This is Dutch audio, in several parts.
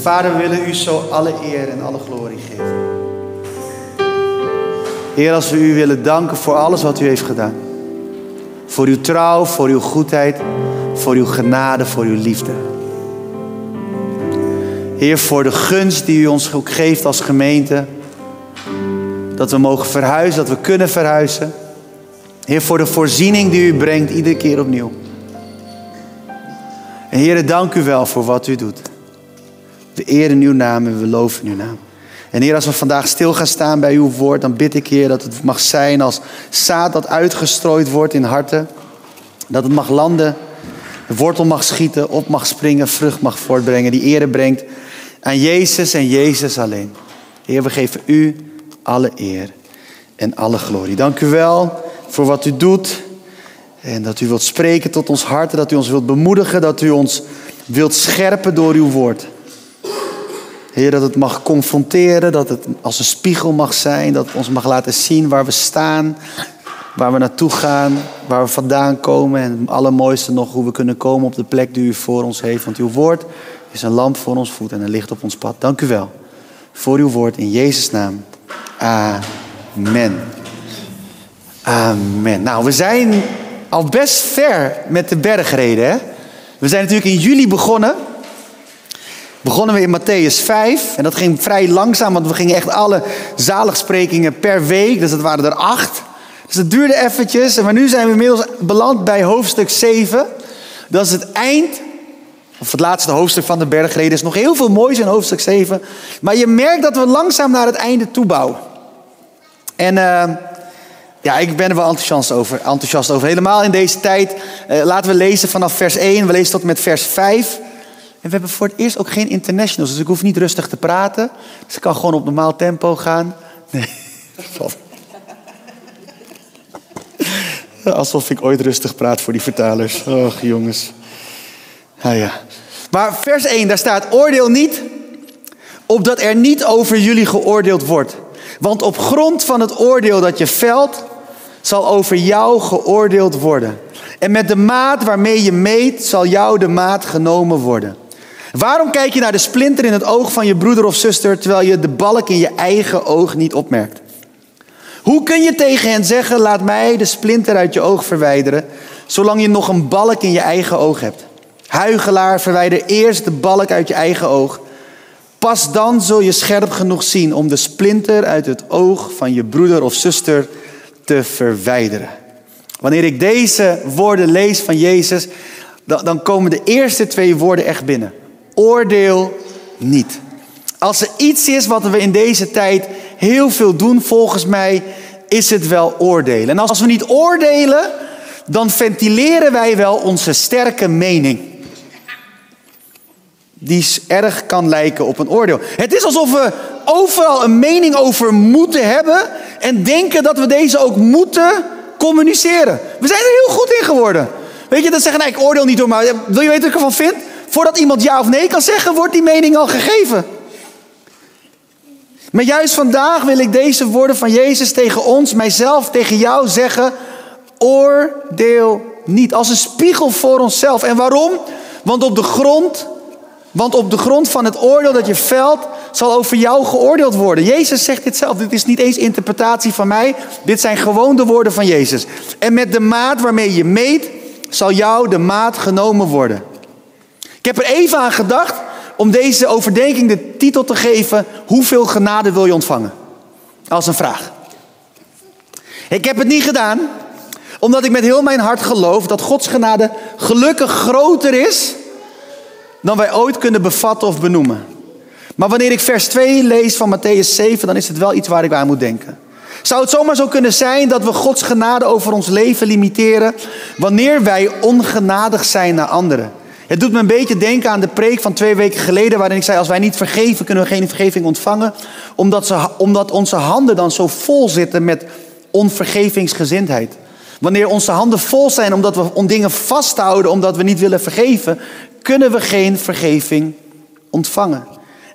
Vader, we willen u zo alle eer en alle glorie geven. Heer, als we u willen danken voor alles wat u heeft gedaan. Voor uw trouw, voor uw goedheid, voor uw genade, voor uw liefde. Heer, voor de gunst die u ons ook geeft als gemeente. Dat we mogen verhuizen, dat we kunnen verhuizen. Heer, voor de voorziening die u brengt iedere keer opnieuw. En Heer, dank u wel voor wat u doet. We eren uw naam en we loven uw naam. En Heer, als we vandaag stil gaan staan bij uw woord, dan bid ik Heer dat het mag zijn als zaad dat uitgestrooid wordt in harten. Dat het mag landen, de wortel mag schieten, op mag springen, vrucht mag voortbrengen, die ere brengt aan Jezus en Jezus alleen. Heer, we geven u alle eer en alle glorie. Dank u wel voor wat u doet. En dat u wilt spreken tot ons hart, dat u ons wilt bemoedigen, dat u ons wilt scherpen door uw woord. Heer, dat het mag confronteren, dat het als een spiegel mag zijn, dat het ons mag laten zien waar we staan, waar we naartoe gaan, waar we vandaan komen en het allermooiste nog hoe we kunnen komen op de plek die u voor ons heeft. Want uw woord is een lamp voor ons voet en een licht op ons pad. Dank u wel voor uw woord in Jezus' naam. Amen. Amen. Nou, we zijn al best ver met de bergreden. Hè? We zijn natuurlijk in juli begonnen. Begonnen we in Matthäus 5. En dat ging vrij langzaam, want we gingen echt alle zaligsprekingen per week. Dus dat waren er acht. Dus het duurde eventjes. Maar nu zijn we inmiddels beland bij hoofdstuk 7. Dat is het eind. Of het laatste hoofdstuk van de bergreden. Er is nog heel veel moois in hoofdstuk 7. Maar je merkt dat we langzaam naar het einde toe bouwen. En... Uh, ja, ik ben er wel enthousiast over. Enthousiast over. Helemaal in deze tijd. Uh, laten we lezen vanaf vers 1. We lezen tot met vers 5. En we hebben voor het eerst ook geen internationals. Dus ik hoef niet rustig te praten. Dus ik kan gewoon op normaal tempo gaan. Nee. Alsof ik ooit rustig praat voor die vertalers. Och, jongens. Nou ja. Maar vers 1, daar staat: Oordeel niet, opdat er niet over jullie geoordeeld wordt. Want op grond van het oordeel dat je velt, zal over jou geoordeeld worden. En met de maat waarmee je meet, zal jou de maat genomen worden. Waarom kijk je naar de splinter in het oog van je broeder of zuster, terwijl je de balk in je eigen oog niet opmerkt? Hoe kun je tegen hen zeggen, laat mij de splinter uit je oog verwijderen, zolang je nog een balk in je eigen oog hebt? Huigelaar, verwijder eerst de balk uit je eigen oog. Pas dan zul je scherp genoeg zien om de splinter uit het oog van je broeder of zuster te verwijderen. Wanneer ik deze woorden lees van Jezus, dan komen de eerste twee woorden echt binnen. Oordeel niet. Als er iets is wat we in deze tijd heel veel doen, volgens mij, is het wel oordelen. En als we niet oordelen, dan ventileren wij wel onze sterke mening. Die erg kan lijken op een oordeel. Het is alsof we overal een mening over moeten hebben en denken dat we deze ook moeten communiceren. We zijn er heel goed in geworden. Weet je, dat zeggen, nee, ik oordeel niet door, maar wil je weten wat ik ervan vind? Voordat iemand ja of nee kan zeggen, wordt die mening al gegeven. Maar juist vandaag wil ik deze woorden van Jezus tegen ons, mijzelf, tegen jou zeggen: oordeel niet. Als een spiegel voor onszelf. En waarom? Want op de grond, want op de grond van het oordeel dat je velt, zal over jou geoordeeld worden. Jezus zegt dit zelf. Dit is niet eens interpretatie van mij. Dit zijn gewoon de woorden van Jezus. En met de maat waarmee je meet, zal jou de maat genomen worden. Ik heb er even aan gedacht om deze overdenking de titel te geven: Hoeveel genade wil je ontvangen? Als een vraag. Ik heb het niet gedaan, omdat ik met heel mijn hart geloof dat Gods genade gelukkig groter is dan wij ooit kunnen bevatten of benoemen. Maar wanneer ik vers 2 lees van Matthäus 7, dan is het wel iets waar ik aan moet denken. Zou het zomaar zo kunnen zijn dat we Gods genade over ons leven limiteren wanneer wij ongenadig zijn naar anderen? Het doet me een beetje denken aan de preek van twee weken geleden, waarin ik zei: Als wij niet vergeven, kunnen we geen vergeving ontvangen. Omdat, ze, omdat onze handen dan zo vol zitten met onvergevingsgezindheid. Wanneer onze handen vol zijn omdat we om dingen vasthouden, omdat we niet willen vergeven, kunnen we geen vergeving ontvangen.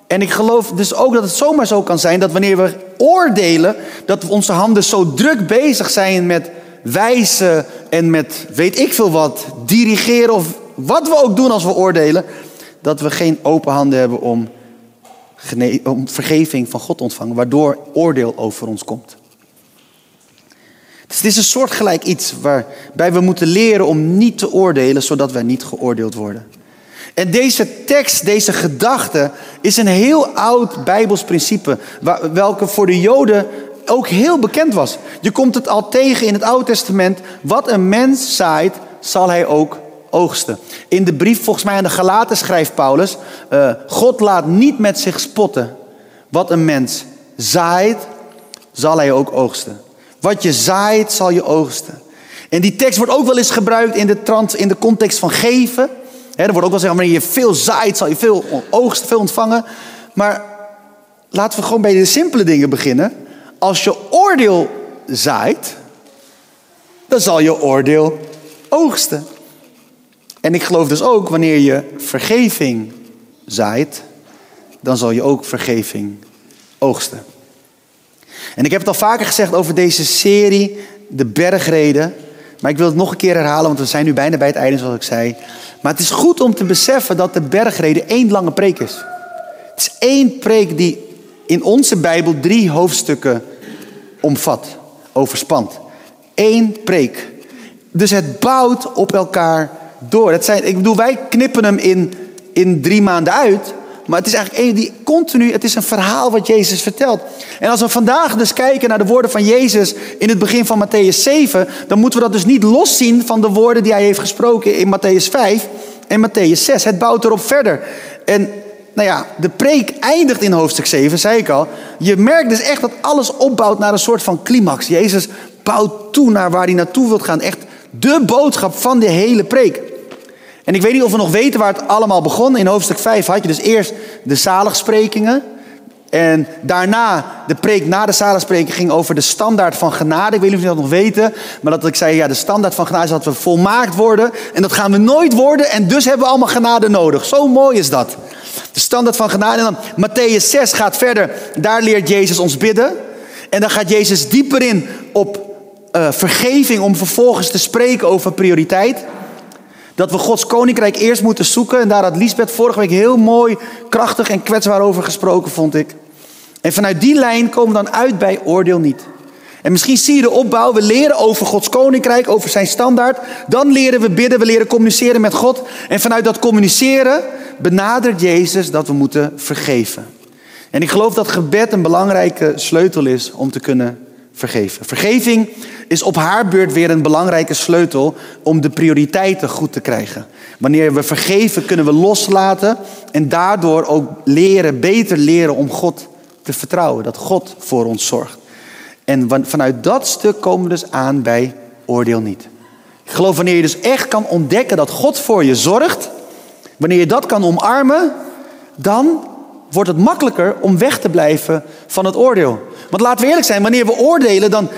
En ik geloof dus ook dat het zomaar zo kan zijn dat wanneer we oordelen, dat onze handen zo druk bezig zijn met wijzen en met weet ik veel wat, dirigeren of wat we ook doen als we oordelen, dat we geen open handen hebben om om vergeving van God ontvangen, waardoor oordeel over ons komt. Dus het is een soortgelijk iets waarbij we moeten leren om niet te oordelen, zodat wij niet geoordeeld worden. En deze tekst, deze gedachte, is een heel oud Bijbels principe, welke voor de Joden ook heel bekend was. Je komt het al tegen in het Oude Testament. Wat een mens zaait, zal hij ook oogsten. In de brief, volgens mij aan de Galaten, schrijft Paulus: uh, God laat niet met zich spotten. Wat een mens zaait, zal hij ook oogsten. Wat je zaait, zal je oogsten. En die tekst wordt ook wel eens gebruikt in de, trans, in de context van geven. Er wordt ook wel gezegd, wanneer je veel zaait, zal je veel oogsten, veel ontvangen. Maar laten we gewoon bij de simpele dingen beginnen. Als je oordeel zaait, dan zal je oordeel oogsten. En ik geloof dus ook, wanneer je vergeving zaait, dan zal je ook vergeving oogsten. En ik heb het al vaker gezegd over deze serie, de bergreden. Maar ik wil het nog een keer herhalen, want we zijn nu bijna bij het einde, zoals ik zei. Maar het is goed om te beseffen dat de bergreden één lange preek is. Het is één preek die in onze Bijbel drie hoofdstukken omvat, overspant. Eén preek. Dus het bouwt op elkaar door. Dat zijn, ik bedoel, wij knippen hem in, in drie maanden uit. Maar het is eigenlijk die continu, het is een verhaal wat Jezus vertelt. En als we vandaag dus kijken naar de woorden van Jezus in het begin van Matthäus 7, dan moeten we dat dus niet loszien van de woorden die hij heeft gesproken in Matthäus 5 en Matthäus 6. Het bouwt erop verder. En nou ja, de preek eindigt in hoofdstuk 7, zei ik al. Je merkt dus echt dat alles opbouwt naar een soort van climax. Jezus bouwt toe naar waar hij naartoe wilt gaan. Echt de boodschap van de hele preek. En ik weet niet of we nog weten waar het allemaal begon. In hoofdstuk 5 had je dus eerst de zaligsprekingen. En daarna, de preek na de zaligsprekingen ging over de standaard van genade. Ik weet niet of jullie dat nog weten. Maar dat ik zei, ja, de standaard van genade is dat we volmaakt worden. En dat gaan we nooit worden. En dus hebben we allemaal genade nodig. Zo mooi is dat. De standaard van genade. En dan Matthäus 6 gaat verder. Daar leert Jezus ons bidden. En dan gaat Jezus dieper in op uh, vergeving om vervolgens te spreken over prioriteit. Dat we Gods koninkrijk eerst moeten zoeken. En daar had Lisbeth vorige week heel mooi, krachtig en kwetsbaar over gesproken, vond ik. En vanuit die lijn komen we dan uit bij oordeel niet. En misschien zie je de opbouw. We leren over Gods koninkrijk, over zijn standaard. Dan leren we bidden, we leren communiceren met God. En vanuit dat communiceren benadert Jezus dat we moeten vergeven. En ik geloof dat gebed een belangrijke sleutel is om te kunnen vergeven. Vergeving is op haar beurt weer een belangrijke sleutel om de prioriteiten goed te krijgen. Wanneer we vergeven, kunnen we loslaten en daardoor ook leren, beter leren om God te vertrouwen. Dat God voor ons zorgt. En vanuit dat stuk komen we dus aan bij oordeel niet. Ik geloof wanneer je dus echt kan ontdekken dat God voor je zorgt, wanneer je dat kan omarmen, dan wordt het makkelijker om weg te blijven van het oordeel. Want laten we eerlijk zijn, wanneer we oordelen, dan.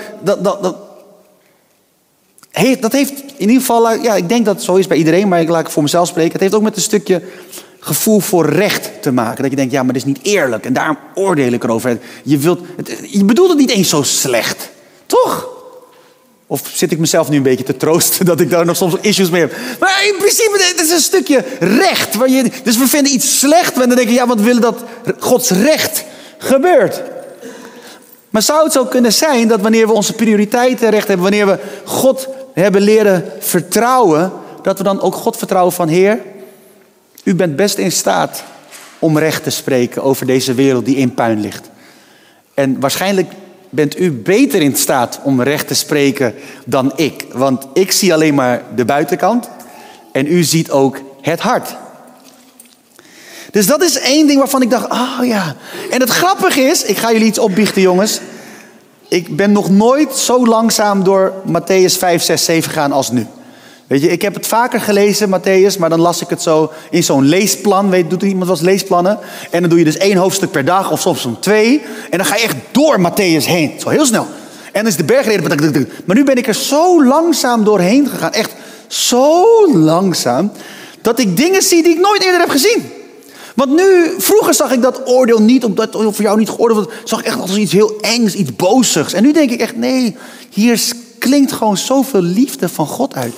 Dat, heeft in ieder geval, ja, ik denk dat het zo is bij iedereen, maar ik laat ik voor mezelf spreken. Het heeft ook met een stukje gevoel voor recht te maken. Dat je denkt, ja, maar dat is niet eerlijk en daarom oordeel ik erover. Je, wilt, je bedoelt het niet eens zo slecht, toch? Of zit ik mezelf nu een beetje te troosten dat ik daar nog soms issues mee heb? Maar in principe, het is een stukje recht. Waar je, dus we vinden iets slecht en dan denken ja, want we willen dat Gods recht gebeurt. Maar zou het zo kunnen zijn dat wanneer we onze prioriteiten recht hebben, wanneer we God hebben leren vertrouwen, dat we dan ook God vertrouwen van Heer, u bent best in staat om recht te spreken over deze wereld die in puin ligt. En waarschijnlijk bent u beter in staat om recht te spreken dan ik. Want ik zie alleen maar de buitenkant en u ziet ook het hart. Dus dat is één ding waarvan ik dacht, oh ja. En het grappige is, ik ga jullie iets opbiechten jongens. Ik ben nog nooit zo langzaam door Matthäus 5, 6, 7 gegaan als nu. Weet je, ik heb het vaker gelezen, Matthäus, maar dan las ik het zo in zo'n leesplan. Weet, doet iemand wel eens leesplannen? En dan doe je dus één hoofdstuk per dag of soms om twee. En dan ga je echt door Matthäus heen. Zo heel snel. En dan is de bergreden. Maar nu ben ik er zo langzaam doorheen gegaan. Echt zo langzaam. Dat ik dingen zie die ik nooit eerder heb gezien. Want nu, vroeger zag ik dat oordeel niet, omdat voor jou niet geoordeeld wordt, zag ik echt als iets heel engs, iets bozigs. En nu denk ik echt, nee, hier klinkt gewoon zoveel liefde van God uit.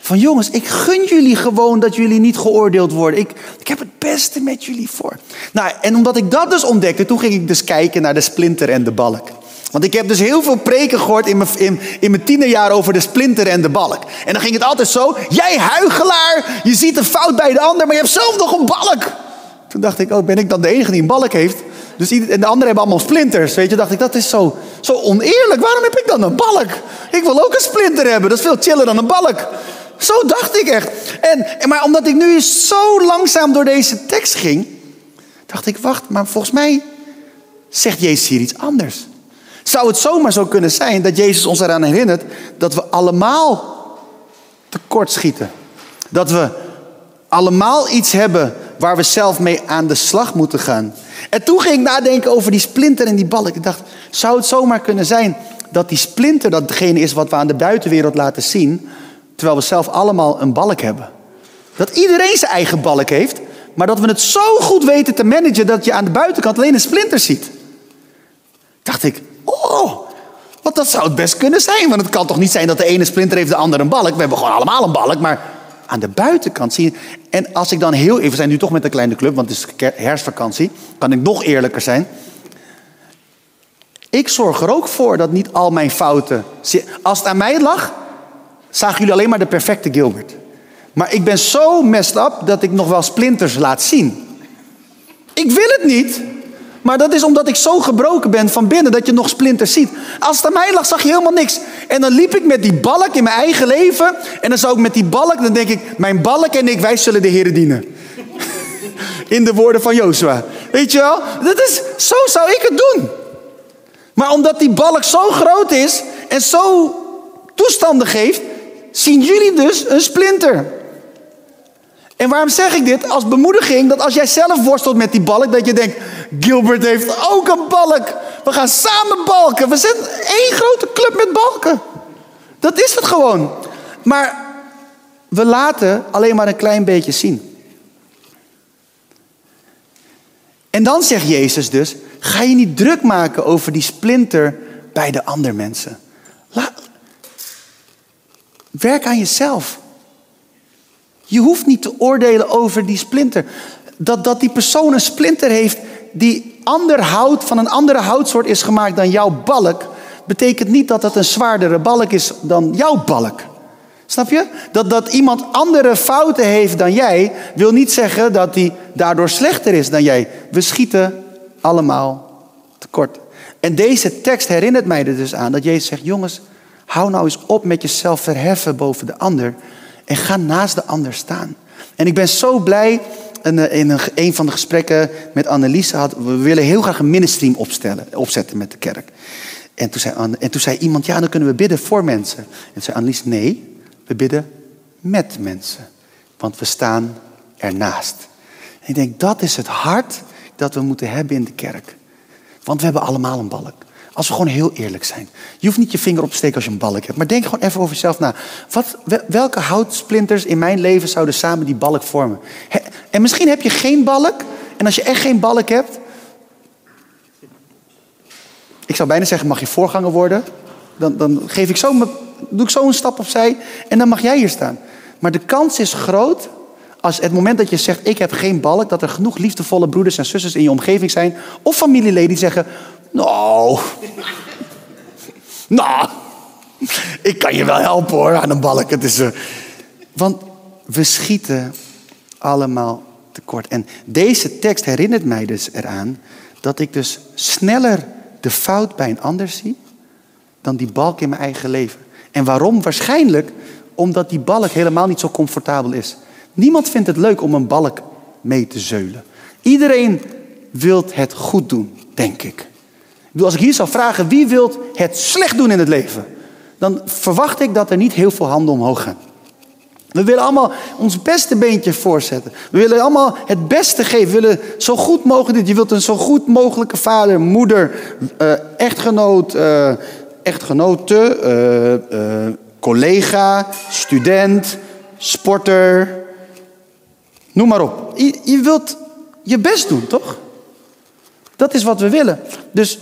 Van jongens, ik gun jullie gewoon dat jullie niet geoordeeld worden. Ik, ik heb het beste met jullie voor. Nou, en omdat ik dat dus ontdekte, toen ging ik dus kijken naar de splinter en de balk. Want ik heb dus heel veel preken gehoord in mijn, in, in mijn tienerjaar over de splinter en de balk. En dan ging het altijd zo, jij huigelaar, je ziet een fout bij de ander, maar je hebt zelf nog een balk. Toen dacht ik, oh, ben ik dan de enige die een balk heeft? Dus, en de anderen hebben allemaal splinters, weet je. dacht ik, dat is zo, zo oneerlijk. Waarom heb ik dan een balk? Ik wil ook een splinter hebben, dat is veel chiller dan een balk. Zo dacht ik echt. En, maar omdat ik nu zo langzaam door deze tekst ging, dacht ik, wacht, maar volgens mij zegt Jezus hier iets anders. Zou het zomaar zo kunnen zijn dat Jezus ons eraan herinnert dat we allemaal tekortschieten? Dat we allemaal iets hebben waar we zelf mee aan de slag moeten gaan. En toen ging ik nadenken over die splinter en die balk. Ik dacht, zou het zomaar kunnen zijn dat die splinter datgene is wat we aan de buitenwereld laten zien, terwijl we zelf allemaal een balk hebben? Dat iedereen zijn eigen balk heeft, maar dat we het zo goed weten te managen dat je aan de buitenkant alleen een splinter ziet. Dacht ik, oh, want dat zou het best kunnen zijn. Want het kan toch niet zijn dat de ene splinter heeft, de andere een balk. We hebben gewoon allemaal een balk, maar aan de buitenkant zie je. En als ik dan heel even, we zijn nu toch met een kleine club, want het is herfstvakantie, kan ik nog eerlijker zijn. Ik zorg er ook voor dat niet al mijn fouten. Als het aan mij lag, zagen jullie alleen maar de perfecte Gilbert. Maar ik ben zo messed up dat ik nog wel splinters laat zien. Ik wil het niet. Maar dat is omdat ik zo gebroken ben van binnen dat je nog splinters ziet. Als het aan mij lag, zag je helemaal niks. En dan liep ik met die balk in mijn eigen leven. En dan zou ik met die balk, dan denk ik, mijn balk en ik, wij zullen de Heer dienen. In de woorden van Jozua. Weet je wel? Dat is, zo zou ik het doen. Maar omdat die balk zo groot is en zo toestanden geeft, zien jullie dus een splinter. En waarom zeg ik dit? Als bemoediging dat als jij zelf worstelt met die balk, dat je denkt, Gilbert heeft ook een balk. We gaan samen balken. We zijn één grote club met balken. Dat is het gewoon. Maar we laten alleen maar een klein beetje zien. En dan zegt Jezus dus: ga je niet druk maken over die splinter bij de andere mensen. werk aan jezelf. Je hoeft niet te oordelen over die splinter. Dat, dat die persoon een splinter heeft die ander hout van een andere houtsoort is gemaakt dan jouw balk, betekent niet dat het een zwaardere balk is dan jouw balk. Snap je? Dat, dat iemand andere fouten heeft dan jij, wil niet zeggen dat hij daardoor slechter is dan jij. We schieten allemaal tekort. En deze tekst herinnert mij er dus aan dat Jezus zegt: Jongens, hou nou eens op met jezelf verheffen boven de ander. En ga naast de ander staan. En ik ben zo blij. In een, van de gesprekken met Anneliese had. We willen heel graag een ministream opstellen, opzetten met de kerk. En toen, zei en toen zei iemand: Ja, dan kunnen we bidden voor mensen. En toen zei Annelies: Nee, we bidden met mensen. Want we staan ernaast. En ik denk dat is het hart dat we moeten hebben in de kerk. Want we hebben allemaal een balk. Als we gewoon heel eerlijk zijn. Je hoeft niet je vinger op te steken als je een balk hebt. Maar denk gewoon even over jezelf na. Wat, welke houtsplinters in mijn leven zouden samen die balk vormen? en misschien heb je geen balk. En als je echt geen balk hebt. Ik zou bijna zeggen, mag je voorganger worden? Dan, dan geef ik zo, doe ik zo een stap opzij. En dan mag jij hier staan. Maar de kans is groot als het moment dat je zegt, ik heb geen balk, dat er genoeg liefdevolle broeders en zusters in je omgeving zijn, of familieleden die zeggen, nou. nou. Ik kan je wel helpen hoor aan een balk. Het is, uh, want we schieten allemaal tekort. En deze tekst herinnert mij dus eraan dat ik dus sneller de fout bij een ander zie dan die balk in mijn eigen leven. En waarom? Waarschijnlijk omdat die balk helemaal niet zo comfortabel is. Niemand vindt het leuk om een balk mee te zeulen. Iedereen wil het goed doen, denk ik als ik hier zou vragen wie wilt het slecht doen in het leven, dan verwacht ik dat er niet heel veel handen omhoog gaan. We willen allemaal ons beste beentje voorzetten. We willen allemaal het beste geven. We willen zo goed mogelijk dit. Je wilt een zo goed mogelijke vader, moeder, uh, echtgenoot, uh, echtgenote, uh, collega, student, sporter. Noem maar op. Je wilt je best doen, toch? Dat is wat we willen. Dus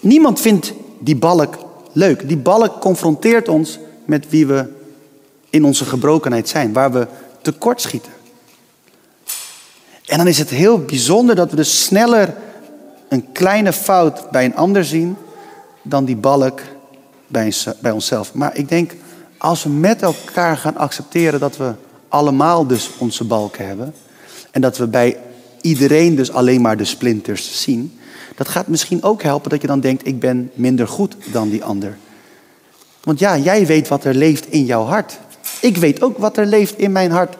Niemand vindt die balk leuk. Die balk confronteert ons met wie we in onze gebrokenheid zijn, waar we tekortschieten. En dan is het heel bijzonder dat we dus sneller een kleine fout bij een ander zien dan die balk bij, bij onszelf. Maar ik denk, als we met elkaar gaan accepteren dat we allemaal dus onze balken hebben en dat we bij iedereen dus alleen maar de splinters zien, dat gaat misschien ook helpen dat je dan denkt, ik ben minder goed dan die ander. Want ja, jij weet wat er leeft in jouw hart. Ik weet ook wat er leeft in mijn hart.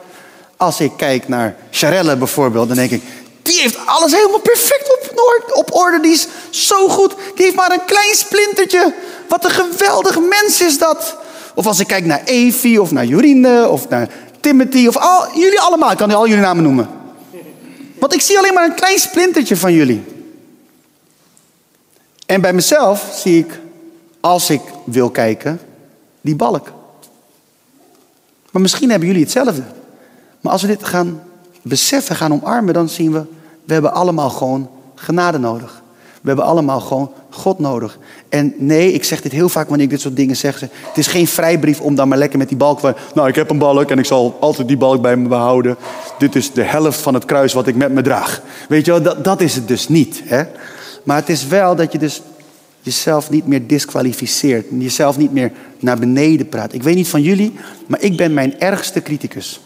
Als ik kijk naar Charelle bijvoorbeeld, dan denk ik, die heeft alles helemaal perfect op, op orde. Die is zo goed. Die heeft maar een klein splintertje. Wat een geweldig mens is dat. Of als ik kijk naar Evie of naar Jorine of naar Timothy of al, jullie allemaal. Ik kan al jullie namen noemen. Want ik zie alleen maar een klein splintertje van jullie. En bij mezelf zie ik, als ik wil kijken, die balk. Maar misschien hebben jullie hetzelfde. Maar als we dit gaan beseffen, gaan omarmen, dan zien we, we hebben allemaal gewoon genade nodig. We hebben allemaal gewoon God nodig. En nee, ik zeg dit heel vaak wanneer ik dit soort dingen zeg. Het is geen vrijbrief om dan maar lekker met die balk van... Nou, ik heb een balk en ik zal altijd die balk bij me behouden. Dit is de helft van het kruis wat ik met me draag. Weet je wel, dat, dat is het dus niet. Hè? Maar het is wel dat je dus jezelf niet meer disqualificeert. Jezelf niet meer naar beneden praat. Ik weet niet van jullie, maar ik ben mijn ergste criticus.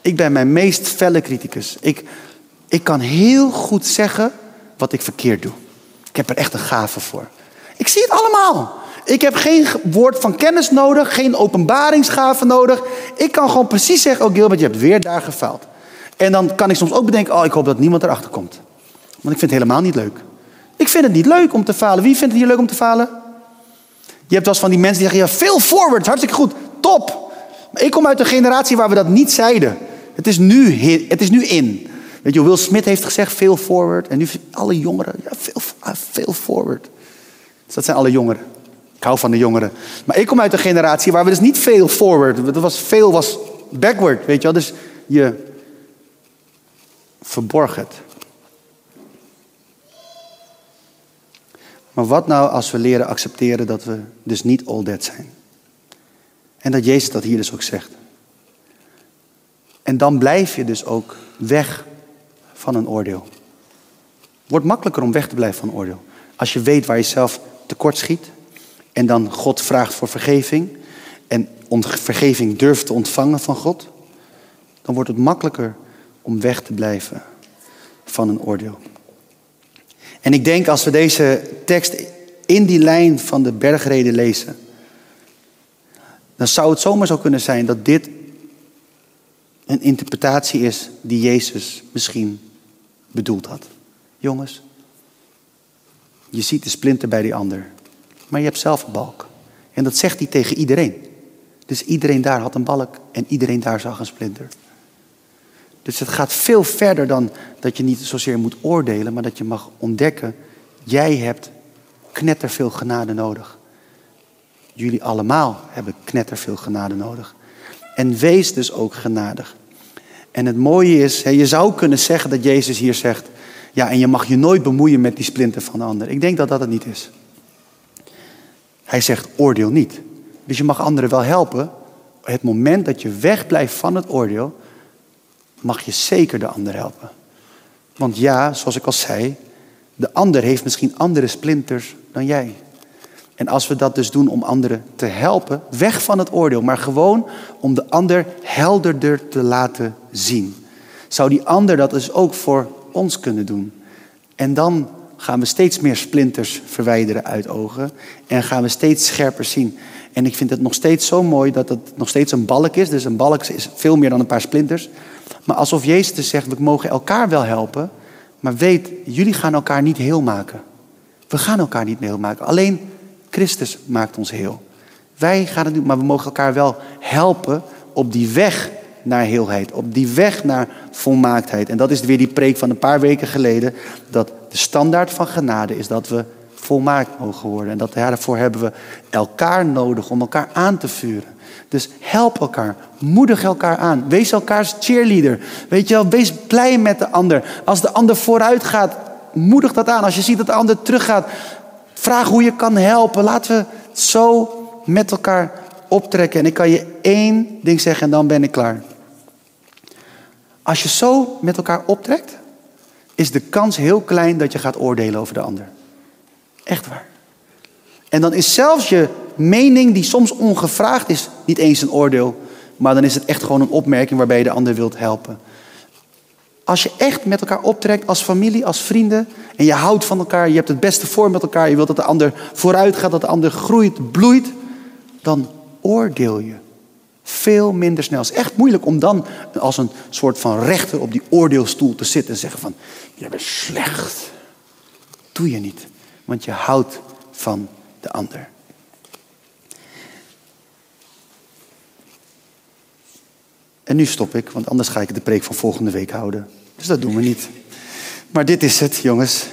Ik ben mijn meest felle criticus. Ik, ik kan heel goed zeggen wat ik verkeerd doe. Ik heb er echt een gave voor. Ik zie het allemaal. Ik heb geen woord van kennis nodig, geen openbaringsgave nodig. Ik kan gewoon precies zeggen, oh Gilbert, je hebt weer daar gefaald. En dan kan ik soms ook bedenken, oh ik hoop dat niemand erachter komt. Want ik vind het helemaal niet leuk. Ik vind het niet leuk om te falen. Wie vindt het hier leuk om te falen? Je hebt wel eens van die mensen die zeggen, ja, veel forward, hartstikke goed, top. Maar ik kom uit een generatie waar we dat niet zeiden. Het is nu, het is nu in. Weet je, Will Smith heeft gezegd, veel forward. En nu alle jongeren, ja, veel, veel forward. Dus dat zijn alle jongeren. Ik hou van de jongeren. Maar ik kom uit een generatie waar we dus niet veel forward. Dat was, veel was backward, weet je wel. Dus je verborg het. Maar wat nou als we leren accepteren dat we dus niet all dead zijn? En dat Jezus dat hier dus ook zegt. En dan blijf je dus ook weg van een oordeel. Het wordt makkelijker om weg te blijven van een oordeel. Als je weet waar je zelf tekort schiet en dan God vraagt voor vergeving en vergeving durft te ontvangen van God, dan wordt het makkelijker om weg te blijven van een oordeel. En ik denk als we deze tekst in die lijn van de bergreden lezen, dan zou het zomaar zo kunnen zijn dat dit een interpretatie is die Jezus misschien bedoeld had. Jongens, je ziet de splinter bij die ander, maar je hebt zelf een balk. En dat zegt hij tegen iedereen. Dus iedereen daar had een balk en iedereen daar zag een splinter. Dus het gaat veel verder dan dat je niet zozeer moet oordelen, maar dat je mag ontdekken, jij hebt knetterveel genade nodig. Jullie allemaal hebben knetterveel genade nodig. En wees dus ook genadig. En het mooie is, je zou kunnen zeggen dat Jezus hier zegt, ja, en je mag je nooit bemoeien met die splinter van de ander. Ik denk dat dat het niet is. Hij zegt, oordeel niet. Dus je mag anderen wel helpen. Het moment dat je wegblijft van het oordeel, mag je zeker de ander helpen. Want ja, zoals ik al zei, de ander heeft misschien andere splinters dan jij. En als we dat dus doen om anderen te helpen, weg van het oordeel, maar gewoon om de ander helderder te laten zien. Zou die ander dat dus ook voor ons kunnen doen? En dan gaan we steeds meer splinters verwijderen uit ogen en gaan we steeds scherper zien. En ik vind het nog steeds zo mooi dat het nog steeds een balk is. Dus een balk is veel meer dan een paar splinters. Maar alsof Jezus dus zegt, we mogen elkaar wel helpen, maar weet, jullie gaan elkaar niet heel maken. We gaan elkaar niet heel maken. Alleen Christus maakt ons heel. Wij gaan het doen, maar we mogen elkaar wel helpen op die weg naar heelheid, op die weg naar volmaaktheid. En dat is weer die preek van een paar weken geleden, dat de standaard van genade is dat we volmaakt mogen worden. En dat, daarvoor hebben we elkaar nodig om elkaar aan te vuren. Dus help elkaar, moedig elkaar aan, wees elkaars cheerleader. Weet je wel, wees blij met de ander. Als de ander vooruit gaat, moedig dat aan. Als je ziet dat de ander teruggaat, vraag hoe je kan helpen. Laten we zo met elkaar optrekken. En ik kan je één ding zeggen en dan ben ik klaar. Als je zo met elkaar optrekt, is de kans heel klein dat je gaat oordelen over de ander. Echt waar. En dan is zelfs je mening, die soms ongevraagd is, niet eens een oordeel, maar dan is het echt gewoon een opmerking waarbij je de ander wilt helpen. Als je echt met elkaar optrekt als familie, als vrienden, en je houdt van elkaar, je hebt het beste voor met elkaar, je wilt dat de ander vooruit gaat, dat de ander groeit, bloeit, dan oordeel je veel minder snel. Het is echt moeilijk om dan als een soort van rechter op die oordeelstoel te zitten en zeggen van, je bent slecht. Doe je niet, want je houdt van de ander. En nu stop ik, want anders ga ik de preek van volgende week houden. Dus dat doen we niet. Maar dit is het, jongens.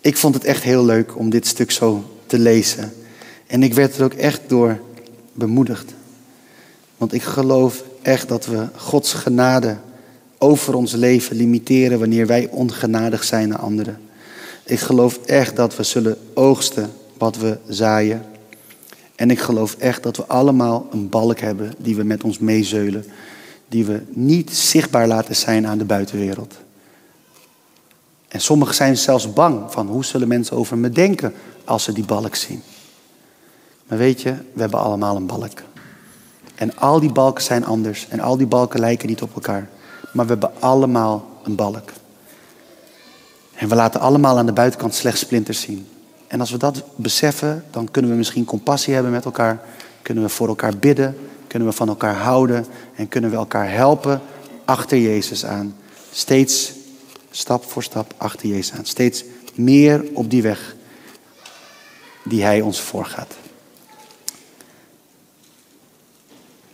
Ik vond het echt heel leuk om dit stuk zo te lezen. En ik werd er ook echt door bemoedigd. Want ik geloof echt dat we Gods genade over ons leven limiteren wanneer wij ongenadig zijn naar anderen. Ik geloof echt dat we zullen oogsten wat we zaaien. En ik geloof echt dat we allemaal een balk hebben die we met ons meezeulen. Die we niet zichtbaar laten zijn aan de buitenwereld. En sommigen zijn zelfs bang van hoe zullen mensen over me denken als ze die balk zien. Maar weet je, we hebben allemaal een balk. En al die balken zijn anders. En al die balken lijken niet op elkaar. Maar we hebben allemaal een balk. En we laten allemaal aan de buitenkant slechts splinters zien. En als we dat beseffen, dan kunnen we misschien compassie hebben met elkaar. Kunnen we voor elkaar bidden. Kunnen we van elkaar houden. En kunnen we elkaar helpen achter Jezus aan. Steeds stap voor stap achter Jezus aan. Steeds meer op die weg die Hij ons voorgaat.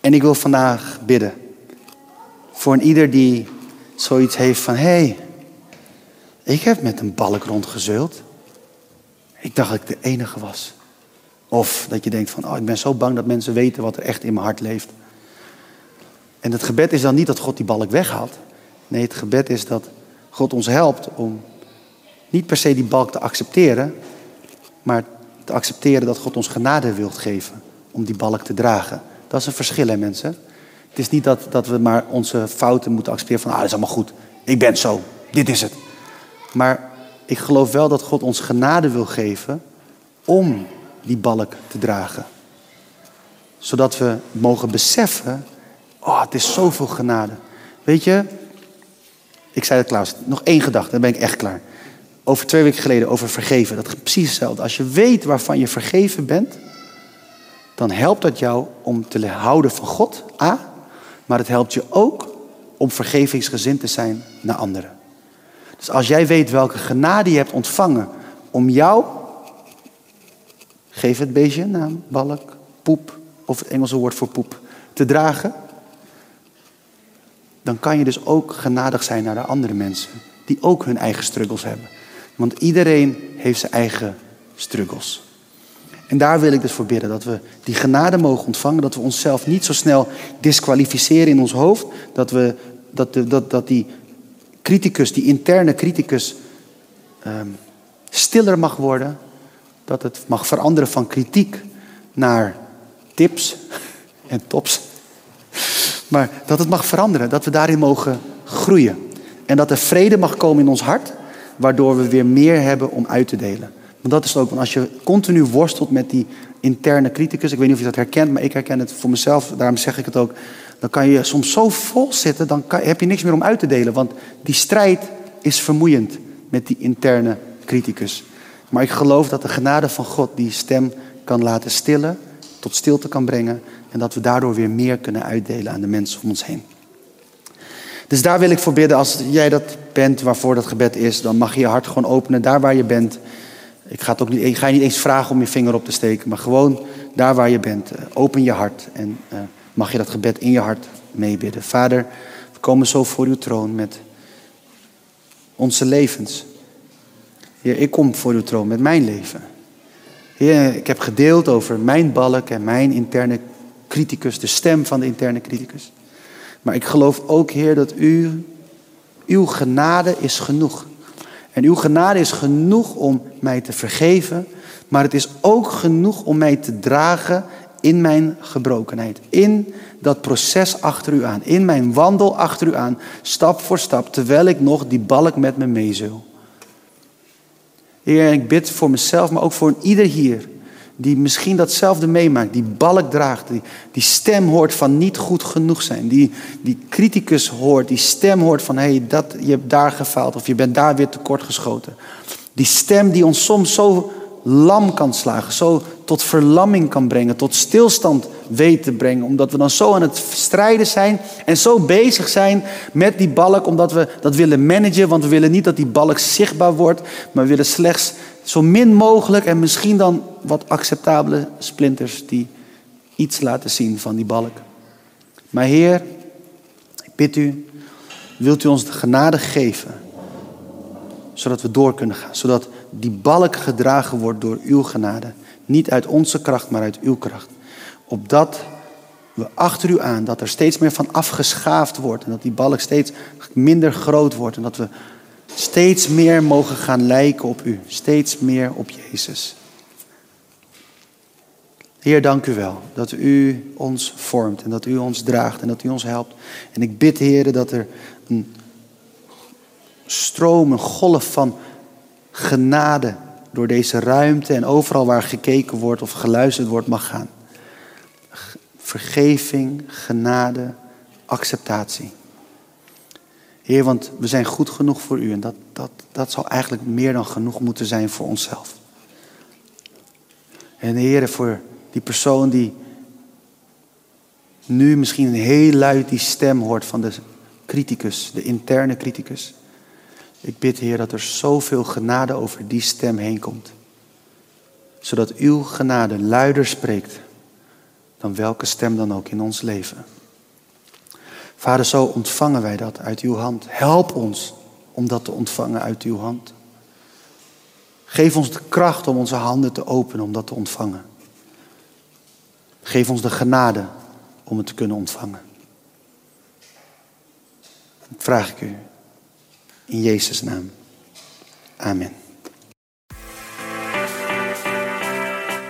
En ik wil vandaag bidden voor een ieder die zoiets heeft van: hé, hey, ik heb met een balk rondgezeuld. Ik dacht dat ik de enige was. Of dat je denkt van, oh, ik ben zo bang dat mensen weten wat er echt in mijn hart leeft. En het gebed is dan niet dat God die balk weghaalt. Nee, het gebed is dat God ons helpt om niet per se die balk te accepteren, maar te accepteren dat God ons genade wilt geven om die balk te dragen. Dat is een verschil, hè mensen. Het is niet dat, dat we maar onze fouten moeten accepteren van, ah, dat is allemaal goed. Ik ben zo. Dit is het. Maar ik geloof wel dat God ons genade wil geven om die balk te dragen. Zodat we mogen beseffen, oh, het is zoveel genade. Weet je, ik zei het Klaus, nog één gedachte, dan ben ik echt klaar. Over twee weken geleden over vergeven. Dat is precies hetzelfde. Als je weet waarvan je vergeven bent, dan helpt dat jou om te houden van God, A. Maar het helpt je ook om vergevingsgezind te zijn naar anderen. Dus als jij weet welke genade je hebt ontvangen om jou, geef het beestje naam, balk, poep of het Engelse woord voor poep, te dragen, dan kan je dus ook genadig zijn naar de andere mensen die ook hun eigen struggles hebben. Want iedereen heeft zijn eigen struggles. En daar wil ik dus voor bidden, dat we die genade mogen ontvangen, dat we onszelf niet zo snel disqualificeren in ons hoofd, dat, we, dat, dat, dat die criticus, die interne criticus, ehm, stiller mag worden, dat het mag veranderen van kritiek naar tips en tops. Maar dat het mag veranderen, dat we daarin mogen groeien. En dat er vrede mag komen in ons hart, waardoor we weer meer hebben om uit te delen. Want dat is ook, want als je continu worstelt met die interne criticus, ik weet niet of je dat herkent, maar ik herken het voor mezelf, daarom zeg ik het ook, dan kan je soms zo vol zitten, dan heb je niks meer om uit te delen. Want die strijd is vermoeiend met die interne criticus. Maar ik geloof dat de genade van God die stem kan laten stillen, tot stilte kan brengen. En dat we daardoor weer meer kunnen uitdelen aan de mensen om ons heen. Dus daar wil ik voor bidden. Als jij dat bent waarvoor dat gebed is, dan mag je je hart gewoon openen daar waar je bent. Ik ga, niet, ga je niet eens vragen om je vinger op te steken, maar gewoon daar waar je bent. Eh, open je hart en uh, mag je dat gebed in je hart meebidden. Vader, we komen zo voor uw troon met onze levens. Heer, ik kom voor uw troon met mijn leven. Heer, ik heb gedeeld over mijn balk en mijn interne criticus, de stem van de interne criticus. Maar ik geloof ook, Heer, dat u, uw genade is genoeg. En uw genade is genoeg om mij te vergeven, maar het is ook genoeg om mij te dragen in mijn gebrokenheid, in dat proces achter u aan, in mijn wandel achter u aan, stap voor stap, terwijl ik nog die balk met me meezul. Heer, ik bid voor mezelf, maar ook voor ieder hier die misschien datzelfde meemaakt, die balk draagt, die, die stem hoort van niet goed genoeg zijn, die, die criticus hoort, die stem hoort van hé, hey, dat, je hebt daar gefaald of je bent daar weer tekort geschoten. Die stem die ons soms zo lam kan slagen, zo tot verlamming kan brengen, tot stilstand weet te brengen. Omdat we dan zo aan het strijden zijn en zo bezig zijn met die balk, omdat we dat willen managen. Want we willen niet dat die balk zichtbaar wordt, maar we willen slechts zo min mogelijk en misschien dan wat acceptabele splinters die iets laten zien van die balk. Maar Heer, ik bid u, wilt u ons de genade geven, zodat we door kunnen gaan, zodat die balk gedragen wordt door uw genade. Niet uit onze kracht, maar uit uw kracht. Opdat we achter u aan, dat er steeds meer van afgeschaafd wordt en dat die balk steeds minder groot wordt en dat we steeds meer mogen gaan lijken op u, steeds meer op Jezus. Heer, dank u wel dat u ons vormt en dat u ons draagt en dat u ons helpt. En ik bid, Heer, dat er een stroom, een golf van genade door deze ruimte en overal waar gekeken wordt of geluisterd wordt mag gaan. Vergeving, genade, acceptatie. Heer, want we zijn goed genoeg voor u en dat, dat, dat zal eigenlijk meer dan genoeg moeten zijn voor onszelf. En Heer, voor die persoon die nu misschien heel luid die stem hoort van de criticus, de interne criticus. Ik bid, Heer, dat er zoveel genade over die stem heen komt. Zodat uw genade luider spreekt dan welke stem dan ook in ons leven. Vader, zo ontvangen wij dat uit uw hand. Help ons om dat te ontvangen uit uw hand. Geef ons de kracht om onze handen te openen om dat te ontvangen. Geef ons de genade om het te kunnen ontvangen. Dat vraag ik u in Jezus' naam. Amen.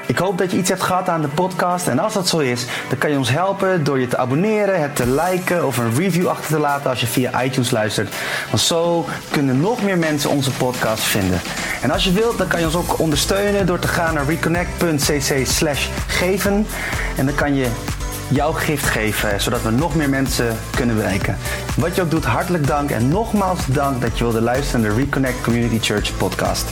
Ik hoop dat je iets hebt gehad aan de podcast. En als dat zo is, dan kan je ons helpen door je te abonneren, het te liken of een review achter te laten als je via iTunes luistert. Want zo kunnen nog meer mensen onze podcast vinden. En als je wilt, dan kan je ons ook ondersteunen door te gaan naar reconnect.cc slash geven. En dan kan je jouw gift geven, zodat we nog meer mensen kunnen bereiken. Wat je ook doet, hartelijk dank en nogmaals dank dat je wilde luisteren naar de Reconnect Community Church podcast.